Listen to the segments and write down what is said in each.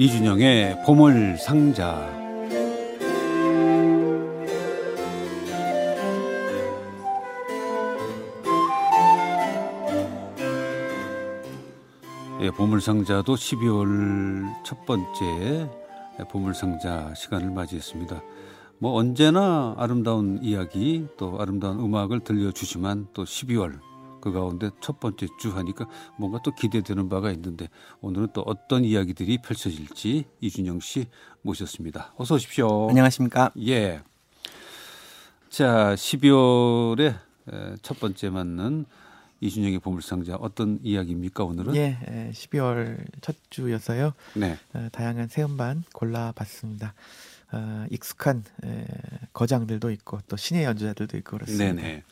이준영의 보물 상자. 예, 보물 상자도 12월 첫 번째 보물 상자 시간을 맞이했습니다. 뭐 언제나 아름다운 이야기 또 아름다운 음악을 들려주지만 또 12월 그 가운데 첫 번째 주 하니까 뭔가 또 기대되는 바가 있는데 오늘은 또 어떤 이야기들이 펼쳐질지 이준영 씨 모셨습니다. 어서 오십시오. 안녕하십니까? 예. 자, 12월에 첫 번째 맞는 이준영의 보물상자 어떤 이야기입니까 오늘은? 예, 12월 첫 주여서요. 네. 어, 다양한 새 음반 골라봤습니다. 어, 익숙한 에, 거장들도 있고 또 신의 연주자들도 있고 그렇습니다. 네네.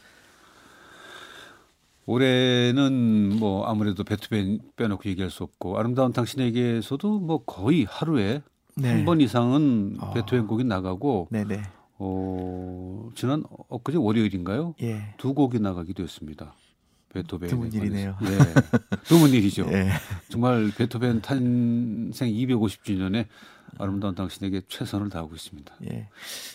올해는 뭐 아무래도 베토벤 빼놓고 얘기할 수 없고 아름다운 당신에게서도 뭐 거의 하루에 네. 한번 이상은 어. 베토벤 곡이 나가고 네네. 어, 지난 엊그제 월요일인가요? 예. 두 곡이 나가기도 했습니다. 베토벤 드문 일이네요. 네, 드문 일이죠. 예. 정말 베토벤 탄생 250주년에 아름다운 당신에게 최선을 다하고 있습니다. 예.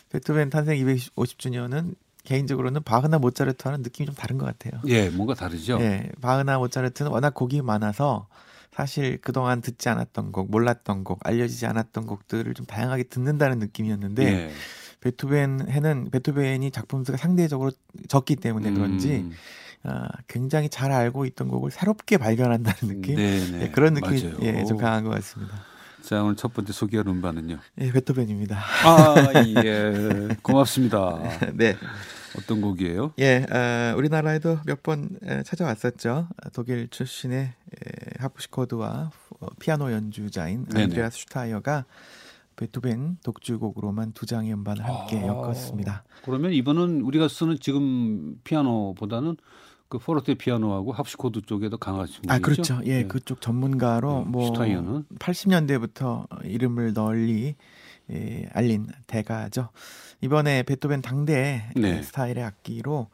베토벤 탄생 250주년은 개인적으로는 바흐나 모차르트와는 느낌이 좀 다른 것 같아요. 예, 뭔가 다르죠. 예. 바흐나 모차르트는 워낙 곡이 많아서 사실 그동안 듣지 않았던 곡, 몰랐던 곡, 알려지지 않았던 곡들을 좀 다양하게 듣는다는 느낌이었는데 예. 베토벤 해는 베토벤이 작품 수가 상대적으로 적기 때문에 그런지 음, 아, 굉장히 잘 알고 있던 곡을 새롭게 발견한다는 느낌. 예, 그런 느낌이 맞아요. 예, 좀 강한 것 같습니다. 자, 오늘 첫 번째 소개할 음반은요. 예, 베토벤입니다. 아, 예. 고맙습니다. 네. 어떤 곡이에요? 예, 어, 우리나라에도 몇 번 찾아왔었죠. 독일 출신의 에, 하프시코드와 어, 피아노 연주자인. 안드레아스 슈타이어가 베토벤 독주곡으로만 두 장의 음반을 함께 아. 엮었습니다. 그러면 이번은 우리가 쓰는 지금 피아노보다는 그 포르테 피아노하고 합시코드 쪽에 더 강하신 분이죠? 아, 그렇죠. 예, 네. 그쪽 전문가로 네, 뭐 슈타이어는 80년대부터 이름을 널리 예, 알린 대가죠. 이번에 베토벤 당대 네. 스타일의 악기로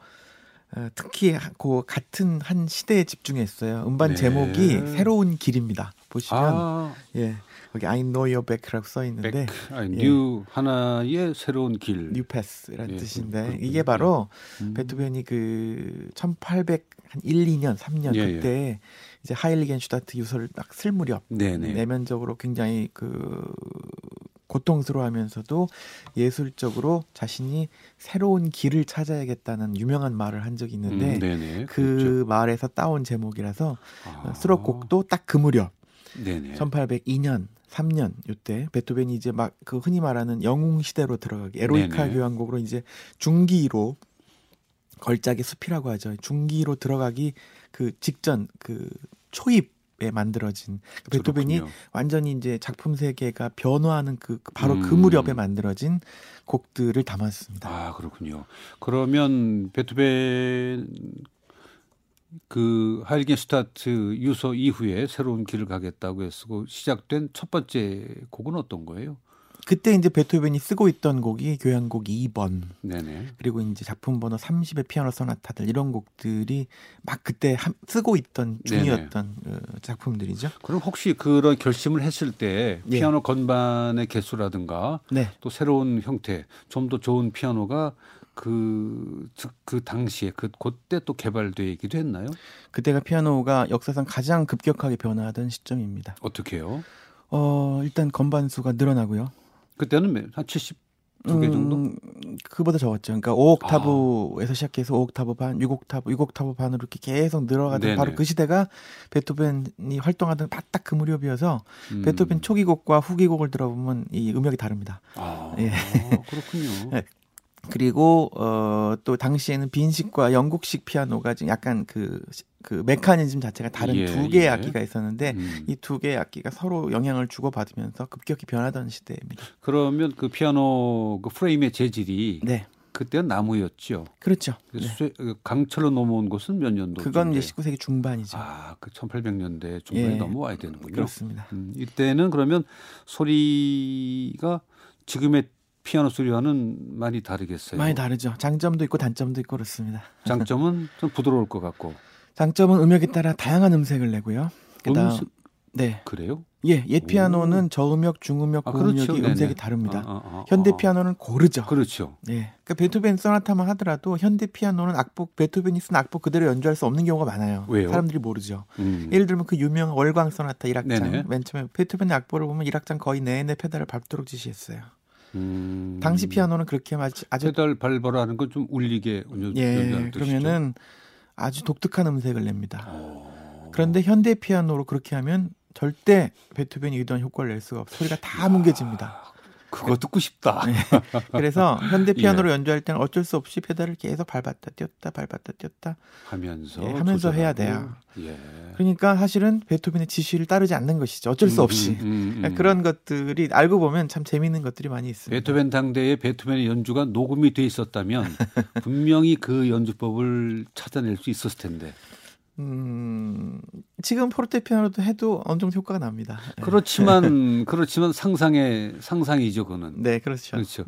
어, 특히 그 같은 한 시대에 집중했어요. 음반 네. 제목이 새로운 길입니다. 보시면 아, 예 거기 Ein neuer Weg라고 써 있는데 Weg, 아니, new 하나의 새로운 길. New Path라는 예, 뜻인데 그렇군요. 이게 바로 음. 베토벤이 그 1800한 1, 2년, 3년 예, 그때 이제 하일리겐슈타트 유서를 딱 쓸 무렵 네네. 내면적으로 굉장히 그 고통스러워하면서도 예술적으로 자신이 새로운 길을 찾아야겠다는 유명한 말을 한 적이 있는데 음, 네네. 그 그렇죠. 말에서 따온 제목이라서 아, 수록곡도 딱 그 무렵 네네. 1802년 3년 요때 베토벤이 이제 막 그 흔히 말하는 영웅 시대로 들어가기 에로이카 네네. 교향곡으로 이제 중기로 걸작의 숲이라고 하죠. 중기로 들어가기 그 직전 그 초입에 만들어진 그 베토벤이 그렇군요. 완전히 이제 작품 세계가 변화하는 그, 그 바로 그 음. 무렵에 만들어진 곡들을 담았습니다. 아 그렇군요. 그러면 베토벤 그 하일리겐슈타트 유서 이후에 새로운 길을 가겠다고 했고 시작된 첫 번째 곡은 어떤 거예요? 그때 이제 베토벤이 쓰고 있던 곡이 교향곡 2번 네네. 그리고 이제 작품 번호 30의 피아노 소나타들 이런 곡들이 막 그때 함- 쓰고 있던 중이었던 어, 작품들이죠. 그럼 혹시 그런 결심을 했을 때 예. 피아노 건반의 개수라든가 네. 또 새로운 형태, 좀 더 좋은 피아노가 그, 즉, 그 당시에 그 그때 또 개발되기도 했나요? 그때가 피아노가 역사상 가장 급격하게 변화하던 시점입니다. 어떻게 해요? 어, 일단 건반 수가 늘어나고요. 그때는 몇- 한 72개 정도? 음, 그보다 적었죠. 그러니까 5옥타브에서 시작해서 5옥타브 반, 6옥타브, 6옥타브 반으로 이렇게 계속 늘어가던 네네. 바로 그 시대가 베토벤이 활동하던 딱그 무렵이어서 음. 베토벤 초기곡과 후기곡을 들어보면 이 음역이 다릅니다. 아, 예. 그렇군요. 네. 그리고 어, 또 당시에는 빈식과 영국식 피아노가 좀 약간 그, 그 메커니즘 자체가 다른 예, 두 개의 예. 악기가 있었는데 음. 이두 개의 악기가 서로 영향을 주고받으면서 급격히 변하던 시대입니다. 그러면 그 피아노 그 프레임의 재질이 네, 그때는 나무였죠. 그렇죠. 그 네. 쇠- 그 강철로 넘어온 것은 몇 년도? 그건 이제 19세기 중반이죠. 아, 그 1800년대 중반에 예. 넘어와야 되는군요. 그렇습니다. 음, 이때는 그러면 소리가 지금의 피아노 소리와는 많이 다르겠어요. 많이 다르죠. 장점도 있고 단점도 있고 그렇습니다. 장점은 좀 부드러울 것 같고. 장점은 음역에 따라 다양한 음색을 내고요. 그다음 음색- 네. 그래요? 예, 옛 피아노는 저음역, 중음역, 아, 고음역이 그렇죠. 음색이 네네. 다릅니다. 어, 어, 어, 현대 어. 피아노는 고르죠. 그렇죠. 예. 그러니까 베토벤 소나타만 하더라도 현대 피아노는 악보 베토벤이 쓴 악보 그대로 연주할 수 없는 경우가 많아요. 왜요? 사람들이 모르죠. 음. 예를 들면 그 유명한 월광 소나타 1악장 네네. 맨 처음에 베토벤의 악보를 보면 1악장 거의 내내 페달을 밟도록 지시했어요. 음. 당시 피아노는 그렇게 아주, 페달 밟아라는 건 좀 울리게 연주, 예. 그러면은 아주 독특한 음색을 냅니다. 어. 그런데 현대 피아노로 그렇게 하면 절대 베토벤이 의도한 효과를 낼 수가 없어. 소리가 다 뭉개집니다. 그거 듣고 싶다. 네. 그래서 현대 예. 피아노로 연주할 때는 어쩔 수 없이 페달을 계속 밟았다 띄었다 밟았다 띄었다. 하면서 예, 하면서 해야 조절하고. 돼요. 예. 그러니까 사실은 베토벤의 지시를 따르지 않는 것이죠. 어쩔 수 음, 없이. 음, 음, 음. 그러니까 그런 것들이 알고 보면 참 재미있는 것들이 많이 있습니다. 베토벤 당대에 베토벤의 연주가 녹음이 돼 있었다면 분명히 그 연주법을 찾아낼 수 있었을 텐데. 음, 지금 포르테피아노도 해도 어느 정도 효과가 납니다. 예. 그렇지만 그렇지만 상상의 상상이죠, 그거는. 네, 그렇죠. 그렇죠.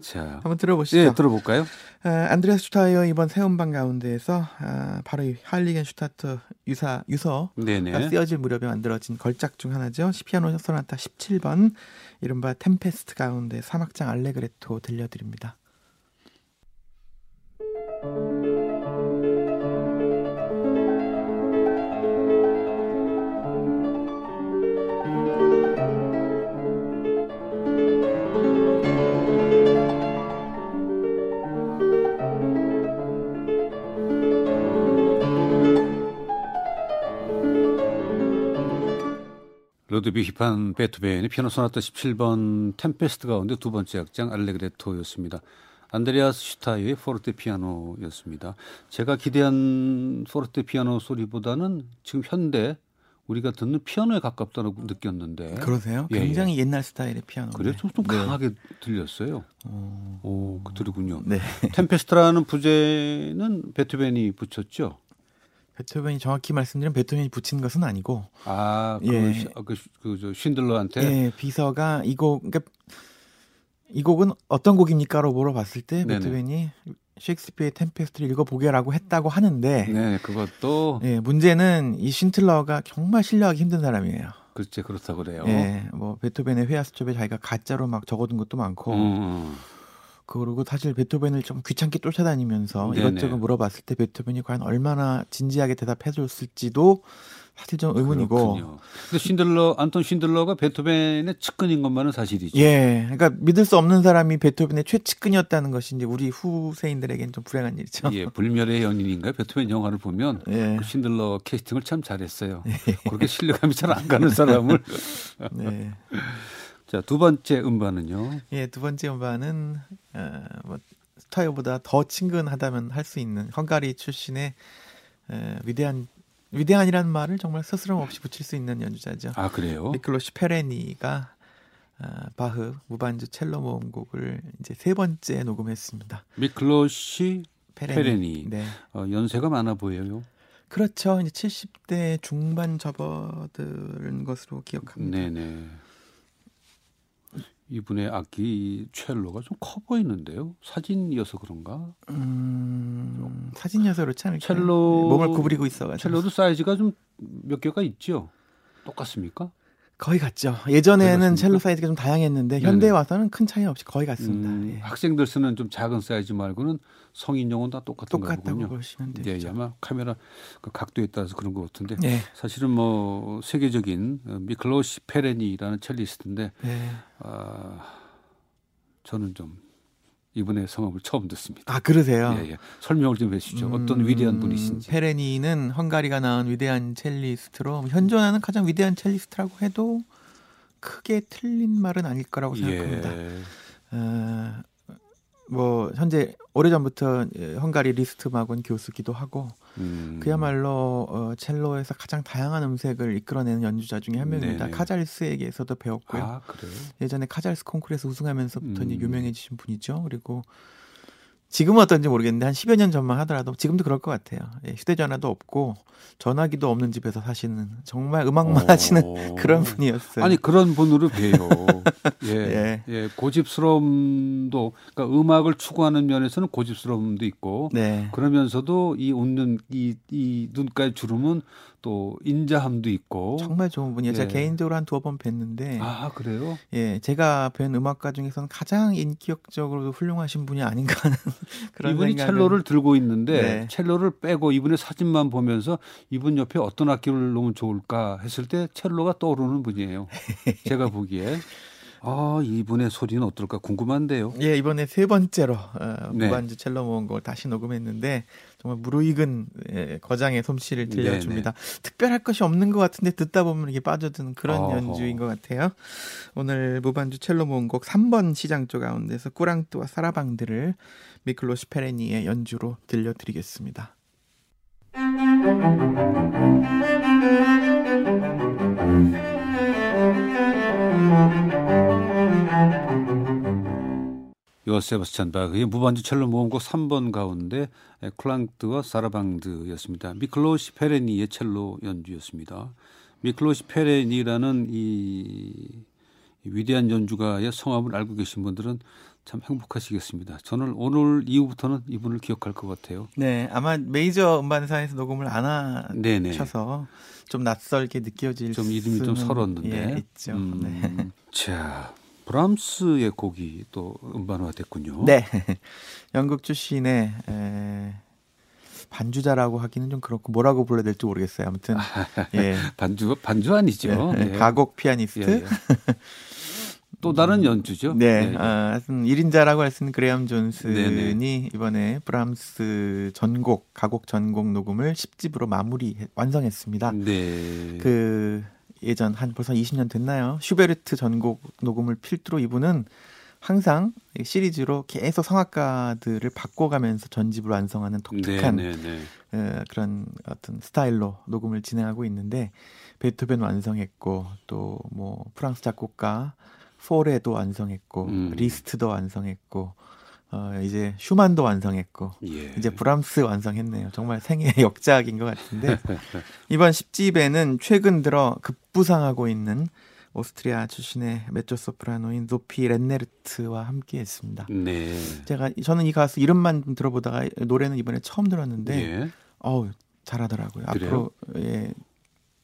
자, 한번 들어보시죠. 예, 들어볼까요? 아, 안드레아스 슈타이어 이번 새 음반 가운데에서 아, 바로 이 하일리겐슈타트 유사 유서가 네네. 쓰여질 무렵에 만들어진 걸작 중 하나죠. 피아노 소나타 17번 이른바 템페스트 가운데 3악장 알레그레토 들려드립니다. 로드비 히판 베토벤의 피아노 소나타 17번 템페스트 가운데 두 번째 악장 알레그레토였습니다. 안드레아스 슈타이어의 포르테 피아노였습니다. 제가 기대한 포르테 피아노 소리보다는 지금 현대 우리가 듣는 피아노에 가깝다고 느꼈는데 그러세요? 예, 굉장히 옛날 스타일의 피아노. 그래 좀, 좀 네. 강하게 들렸어요. 어, 오, 그들이군요. 네. 템페스트라는 부제는 베토벤이 붙였죠. 베토벤이 정확히 말씀드리면 베토벤이 붙인 것은 아니고 아, 그, 예. 시- 그, 그, 저, 쉰들러한테 예, 비서가 이 곡, 그러니까 이 곡은 어떤 곡입니까로 물어봤을 때 네네. 베토벤이 셰익스피어의 템페스트를 읽어보게라고 했다고 하는데 네, 그것도 예, 문제는 이 쉰틀러가 정말 신뢰하기 힘든 사람이에요. 글쎄 그렇다고 그래요. 예, 뭐 베토벤의 회화수첩에 자기가 가짜로 막 적어둔 것도 많고, 음, 그리고 사실 베토벤을 좀 귀찮게 쫓아다니면서 네네. 이것저것 물어봤을 때 베토벤이 과연 얼마나 진지하게 대답해줬을지도 사실 좀 의문이고, 그렇군요. 근데 쉰들러 안톤 쉰들러가 베토벤의 측근인 것만은 사실이죠. 예, 그러니까 믿을 수 없는 사람이 베토벤의 최측근이었다는 것이 이제 우리 후세인들에겐 좀 불행한 일이죠. 예, 불멸의 연인인가 베토벤 영화를 보면 예, 그 쉰들러 캐스팅을 참 잘했어요. 그렇게 신뢰감이 잘 안 가는 사람을 네. 자 두 번째 음반은요. 예, 두 번째 음반은 어, 뭐 스타이어보다 더 친근하다면 할 수 있는 헝가리 출신의 에, 위대한 위대한이라는 말을 정말 스스럼 없이 붙일 수 있는 연주자죠. 아 그래요? 미클로시 페레니가 아, 바흐 무반주 첼로 모음곡을 이제 세 번째 녹음했습니다. 미클로시 페레니. 네. 어, 연세가 많아 보여요. 그렇죠. 이제 70대 중반 접어든 것으로 기억합니다. 네네. 이분의 악기 첼로가 좀 커 보이는데요. 사진이어서 그런가? 음, 사진 여서 그렇지 않을까요? 첼로- 몸을 구부리고 있어가지고 첼로도 사이즈가 좀 몇 개가 있죠. 똑같습니까? 거의 같죠. 예전에는 같습니까? 첼로 사이즈가 좀 다양했는데 네네. 현대 에 와서는 큰 차이 없이 거의 같습니다. 음, 예. 학생들 쓰는 좀 작은 사이즈 말고는 성인용은 다 똑같은 똑같다고. 보시면 예, 되죠. 예, 아마 카메라 그 각도에 따라서 그런 것 같은데 네. 사실은 뭐 세계적인 어, 미클로시 페레니라는 첼리스트인데 네. 아, 저는 좀 이분의 성함을 처음 듣습니다. 아 그러세요. 예, 예. 설명을 좀 해주시죠. 어떤 음, 위대한 분이신지. 페레니는 헝가리가 낳은 위대한 첼리스트로 현존하는 가장 위대한 첼리스트라고 해도 크게 틀린 말은 아닐 거라고 생각합니다. 예. 어, 뭐 현재 오래전부터 예, 헝가리 리스트마곤 교수기도 하고 음, 그야말로 어, 첼로에서 가장 다양한 음색을 이끌어내는 연주자 중에 한 명입니다. 네네. 카잘스에게서도 배웠고요. 아 그래요? 예전에 카잘스 콩쿠르에서 우승하면서부터 음. 유명해지신 분이죠. 그리고 지금은 어떤지 모르겠는데 한 10여 년 전만 하더라도 지금도 그럴 것 같아요. 예, 휴대전화도 없고 전화기도 없는 집에서 사시는 정말 음악만 하시는 어. 그런 분이었어요. 아니 그런 분으로 봬요. 예, 예. 예. 고집스러움도 그러니까 음악을 추구하는 면에서는 고집스러움도 있고 네. 그러면서도 이 웃는 이, 이 눈가의 주름은 또 인자함도 있고 정말 좋은 분이에요. 제가 예. 개인적으로 한 두어 번 뵀는데 아 그래요? 예, 제가 뵌 음악가 중에서는 가장 인격적으로 훌륭하신 분이 아닌가 하는 그런 이분이 생각을 첼로를 들고 있는데 네. 첼로를 빼고 이분의 사진만 보면서 이분 옆에 어떤 악기를 놓으면 좋을까 했을 때 첼로가 떠오르는 분이에요. 제가 보기에 아 이분의 소리는 어떨까 궁금한데요. 예, 이번에 세 번째로 어, 네. 무반주 첼로 모음곡을 다시 녹음했는데 정말 무르익은 예, 거장의 솜씨를 들려줍니다. 특별할 것이 없는 것 같은데 듣다 보면 이게 빠져드는 그런 어허. 연주인 것 같아요. 오늘 무반주 첼로 모음곡 3번 시장조 가운데서 꾸랑뚜와 사라방들을 미클로시 페레니의 연주로 들려드리겠습니다. 요한 세바스찬 바흐의 무반주 첼로 모음곡 3번 가운데 클랑트와 사라방드였습니다. 미클로시 페레니의 첼로 연주였습니다. 미클로시 페레니라는 이 위대한 연주가의 성함을 알고 계신 분들은 참 행복하시겠습니다. 저는 오늘 이후부터는 이분을 기억할 것 같아요. 네, 아마 메이저 음반사에서 녹음을 안. 하셔서 좀 낯설게 느껴질 좀 이름이 좀 설었는데. 예, 있죠. 네. 음, 자, 브람스의 곡이 또 음반화됐군요. 네. 영국 출신의 에, 반주자라고 하기는 좀 그렇고 뭐라고 불러야 될지 모르겠어요. 아무튼 예. 반주 반주 아니죠. 예, 예. 가곡 피아니스트. 예, 예. 또 다른 연주죠. 네. 예, 예. 아, 하여튼 1인자라고 할 수 있는 그레엄 존슨이 네네. 이번에 브람스 전곡, 가곡 전곡 녹음을 10집으로 마무리 완성했습니다. 네. 그 예전 한 벌써 20년 됐나요? 슈베르트 전곡 녹음을 필두로 이분은 항상 이 시리즈로 계속 성악가들을 바꿔가면서 전집을 완성하는 독특한 네, 네, 네. 어, 그런 어떤 스타일로 녹음을 진행하고 있는데 베토벤 완성했고 또 뭐 프랑스 작곡가 포레도 완성했고 음. 리스트도 완성했고 어, 이제 슈만도 완성했고 예. 이제 브람스 완성했네요. 정말 생애 역작인 것 같은데 이번 10집에는 최근 들어 급부상하고 있는 오스트리아 출신의 메조 소프라노인 노피 렌네르트와 함께했습니다. 네. 제가 저는 이 가수 이름만 좀 들어보다가 노래는 이번에 처음 들었는데 예. 어우 잘하더라고요. 그래요? 앞으로 예,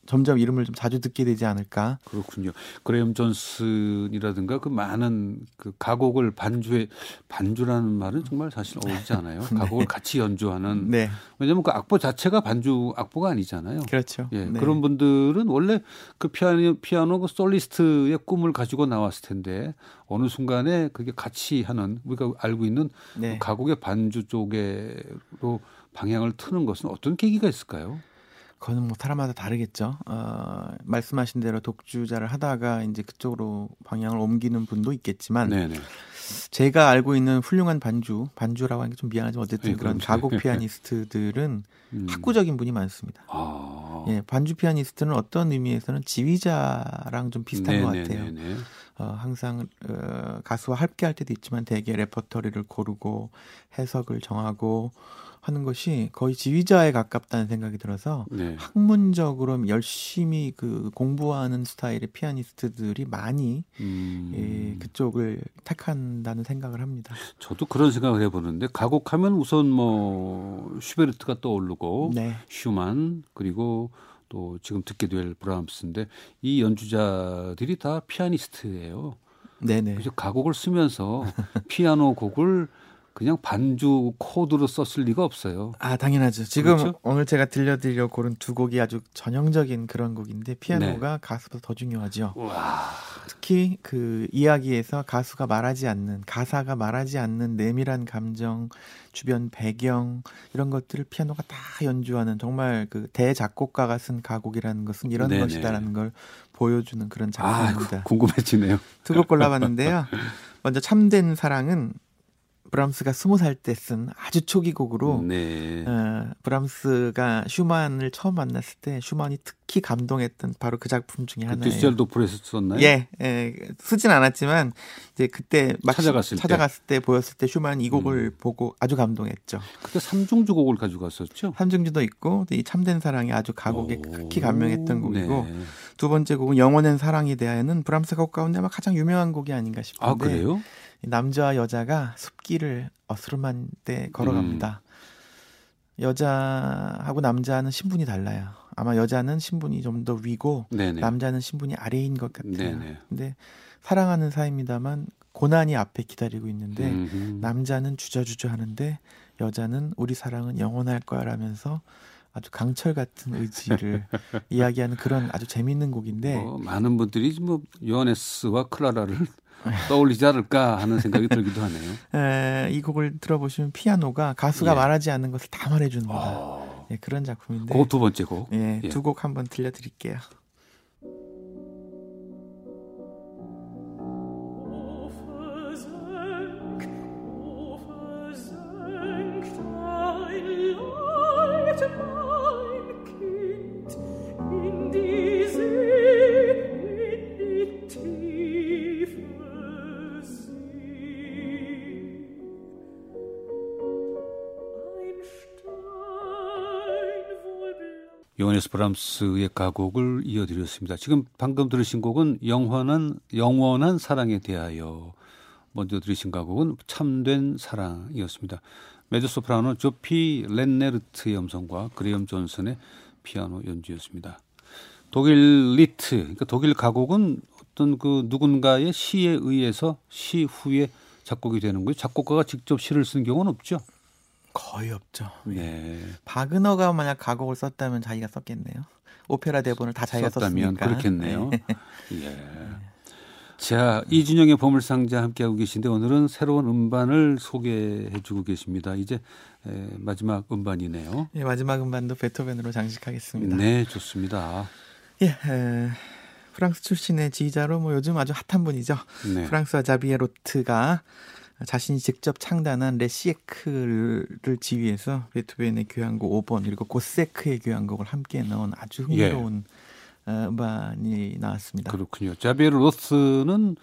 점점 이름을 좀 자주 듣게 되지 않을까. 그렇군요. 그레엄 존슨이라든가 그 많은 그 가곡을 반주에 반주라는 말은 정말 사실 어울리지 않아요. 가곡을 같이 연주하는 네, 왜냐하면 그 악보 자체가 반주 악보가 아니잖아요. 그렇죠. 예, 네. 그런 분들은 원래 그 피아노 피아노 그 솔리스트의 꿈을 가지고 나왔을 텐데 어느 순간에 그게 같이 하는 우리가 알고 있는 네. 그 가곡의 반주 쪽에로 방향을 트는 것은 어떤 계기가 있을까요? 그거는 뭐 사람마다 다르겠죠. 어, 말씀하신 대로 독주자를 하다가 이제 그쪽으로 방향을 옮기는 분도 있겠지만 네네. 제가 알고 있는 훌륭한 반주, 반주라고 하는 게 좀 미안하지만 어쨌든 예, 그런. 가곡 피아니스트들은 음. 학구적인 분이 많습니다. 아. 예, 반주 피아니스트는 어떤 의미에서는 지휘자랑 좀 비슷한 것 같아요. 어, 항상 어, 가수와 함께 할 때도 있지만 대개 레퍼토리를 고르고 해석을 정하고 하는 것이 거의 지휘자에 가깝다는 생각이 들어서 네. 학문적으로 열심히 그 공부하는 스타일의 피아니스트들이 많이 음. 예, 그쪽을 택한다는 생각을 합니다. 저도 그런 생각을 해보는데 가곡하면 우선 뭐 슈베르트가 떠오르고 네, 슈만 그리고 또 지금 듣게 될 브람스인데 이 연주자들이 다 피아니스트예요. 네네. 그래서 가곡을 쓰면서 피아노 곡을 그냥 반주 코드로 썼을 리가 없어요. 아 당연하죠. 지금 그렇죠? 오늘 제가 들려드리려 고른 두 곡이 아주 전형적인 그런 곡인데 피아노가 가수보다 더 중요하죠. 와, 특히 그 이야기에서 가수가 말하지 않는 가사가 말하지 않는 내밀한 감정, 주변 배경 이런 것들을 피아노가 다 연주하는 정말 그 대작곡가가 쓴 가곡이라는 것은 이런 네네. 것이다라는 걸 보여주는 그런 아, 작품입니다. 궁금해지네요. 두 곡 골라봤는데요. 먼저 참된 사랑은 브람스가 스무 살 때 쓴 아주 초기 곡으로 네. 어, 브람스가 슈만을 처음 만났을 때 슈만이 특히 감동했던 바로 그 작품 중에 그 하나예요. düsseldorf에서 썼나요? 예, 예, 쓰진 않았지만 이제 그때 막 찾아갔을 때. 찾아갔을 때 보였을 때 슈만 이 곡을 보고 아주 감동했죠. 그때 삼중주 곡을 가지고 갔었죠. 삼중주도 있고 이 참된 사랑이 아주 가곡에 오, 특히 감명했던 곡이고 네. 두 번째 곡은 영원한 사랑에 대하여는 브람스 곡 가운데 아마 가장 유명한 곡이 아닌가 싶은데 아 그래요? 이 남자와 여자가 숲길을 어스름한 때 걸어갑니다. 음. 여자하고 남자는 신분이 달라요. 아마 여자는 신분이 좀 더 위고 네네. 남자는 신분이 아래인 것 같아요. 네네. 근데 사랑하는 사이입니다만 고난이 앞에 기다리고 있는데 음흠. 남자는 주저주저 하는데 여자는 우리 사랑은 영원할 거야라면서 아주 강철 같은 의지를 이야기하는 그런 아주 재미있는 곡인데 뭐 많은 분들이 뭐 요하네스와 클라라를 떠올리지 않을까 하는 생각이 들기도 하네요. 에, 이 곡을 들어보시면 피아노가 가수가 예. 말하지 않는 것을 다 말해주는 거다. 어, 예, 그런 작품인데 그거 두 번째 곡. 예, 예. 두 곡 한번 들려드릴게요. O 요하네스 브람스의 가곡을 이어드렸습니다. 지금 방금 들으신 곡은 영원한 영원한 사랑에 대하여 먼저 들으신 가곡은 참된 사랑이었습니다. 메조 소프라노 조피 렌네르트의 음성과 그레엄 존슨의 피아노 연주였습니다. 독일 리트, 그러니까 독일 가곡은 어떤 그 누군가의 시에 의해서 시 후에 작곡이 되는 거죠. 작곡가가 직접 시를 쓴 경우는 없죠. 거의 없죠. 네. 바그너가 만약 가곡을 썼다면 자기가 썼겠네요. 오페라 대본을 다 자기가 썼다면 썼으니까. 그렇겠네요. 예. 자, 이준영의 보물상자 함께하고 계신데 오늘은 새로운 음반을 소개해주고 계십니다. 이제 에, 마지막 음반이네요. 예, 마지막 음반도 베토벤으로 장식하겠습니다. 네, 좋습니다. 예, 에, 프랑스 출신의 지휘자로 뭐 요즘 아주 핫한 분이죠. 네. 프랑스와 자비에 로트가 자신이 직접 창단한 레시에크를 지휘해서 베토벤의 교향곡 5번 그리고 고세크의 교향곡을 함께 넣은 아주 흥미로운 어, 음반이 나왔습니다. 그렇군요. 자비에르 로스는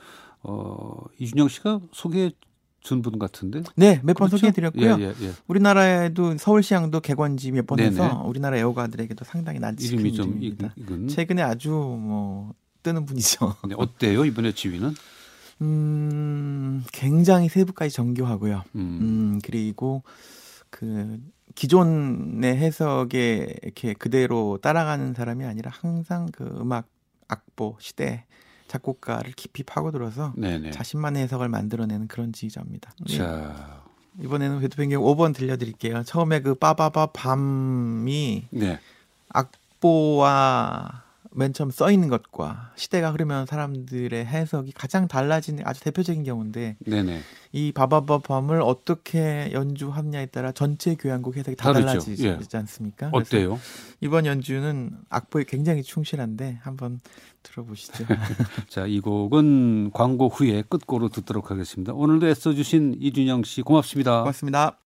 어, 이준영 씨가 소개해 준분 같은데. 네, 몇번 그렇죠? 소개해드렸고요. 예, 예, 예. 우리나라에도 서울시향도 개관지 몇 번 해서. 우리나라 애호가들에게도 상당히 낯익은 이름이 좀 이름입니다. 익은. 최근에 아주 뭐 뜨는 분이죠. 네, 어때요 이번에 지휘는? 음, 굉장히 세부까지 정교하고요. 음, 음, 그리고 그 기존의 해석에 이렇게 그대로 따라가는 사람이 아니라 항상 그 음악 악보 시대 작곡가를 깊이 파고들어서 네네. 자신만의 해석을 만들어내는 그런 지휘자입니다. 예, 자, 이번에는 베토벤 경우 5번 들려드릴게요. 처음에 그 빠바바 밤이 네, 악보와 맨 처음 써 있는 것과 시대가 흐르면 사람들의 해석이 가장 달라지는 아주 대표적인 경우인데 네네. 이 바바바 밤을 어떻게 연주하느냐에 따라 전체 교향곡 해석이 다 다르죠. 달라지지 예. 않습니까? 어때요? 이번 연주는 악보에 굉장히 충실한데 한번 들어보시죠. 자, 이 곡은 광고 후에 끝곡으로 듣도록 하겠습니다. 오늘도 애써주신 이준영 씨 고맙습니다. 고맙습니다.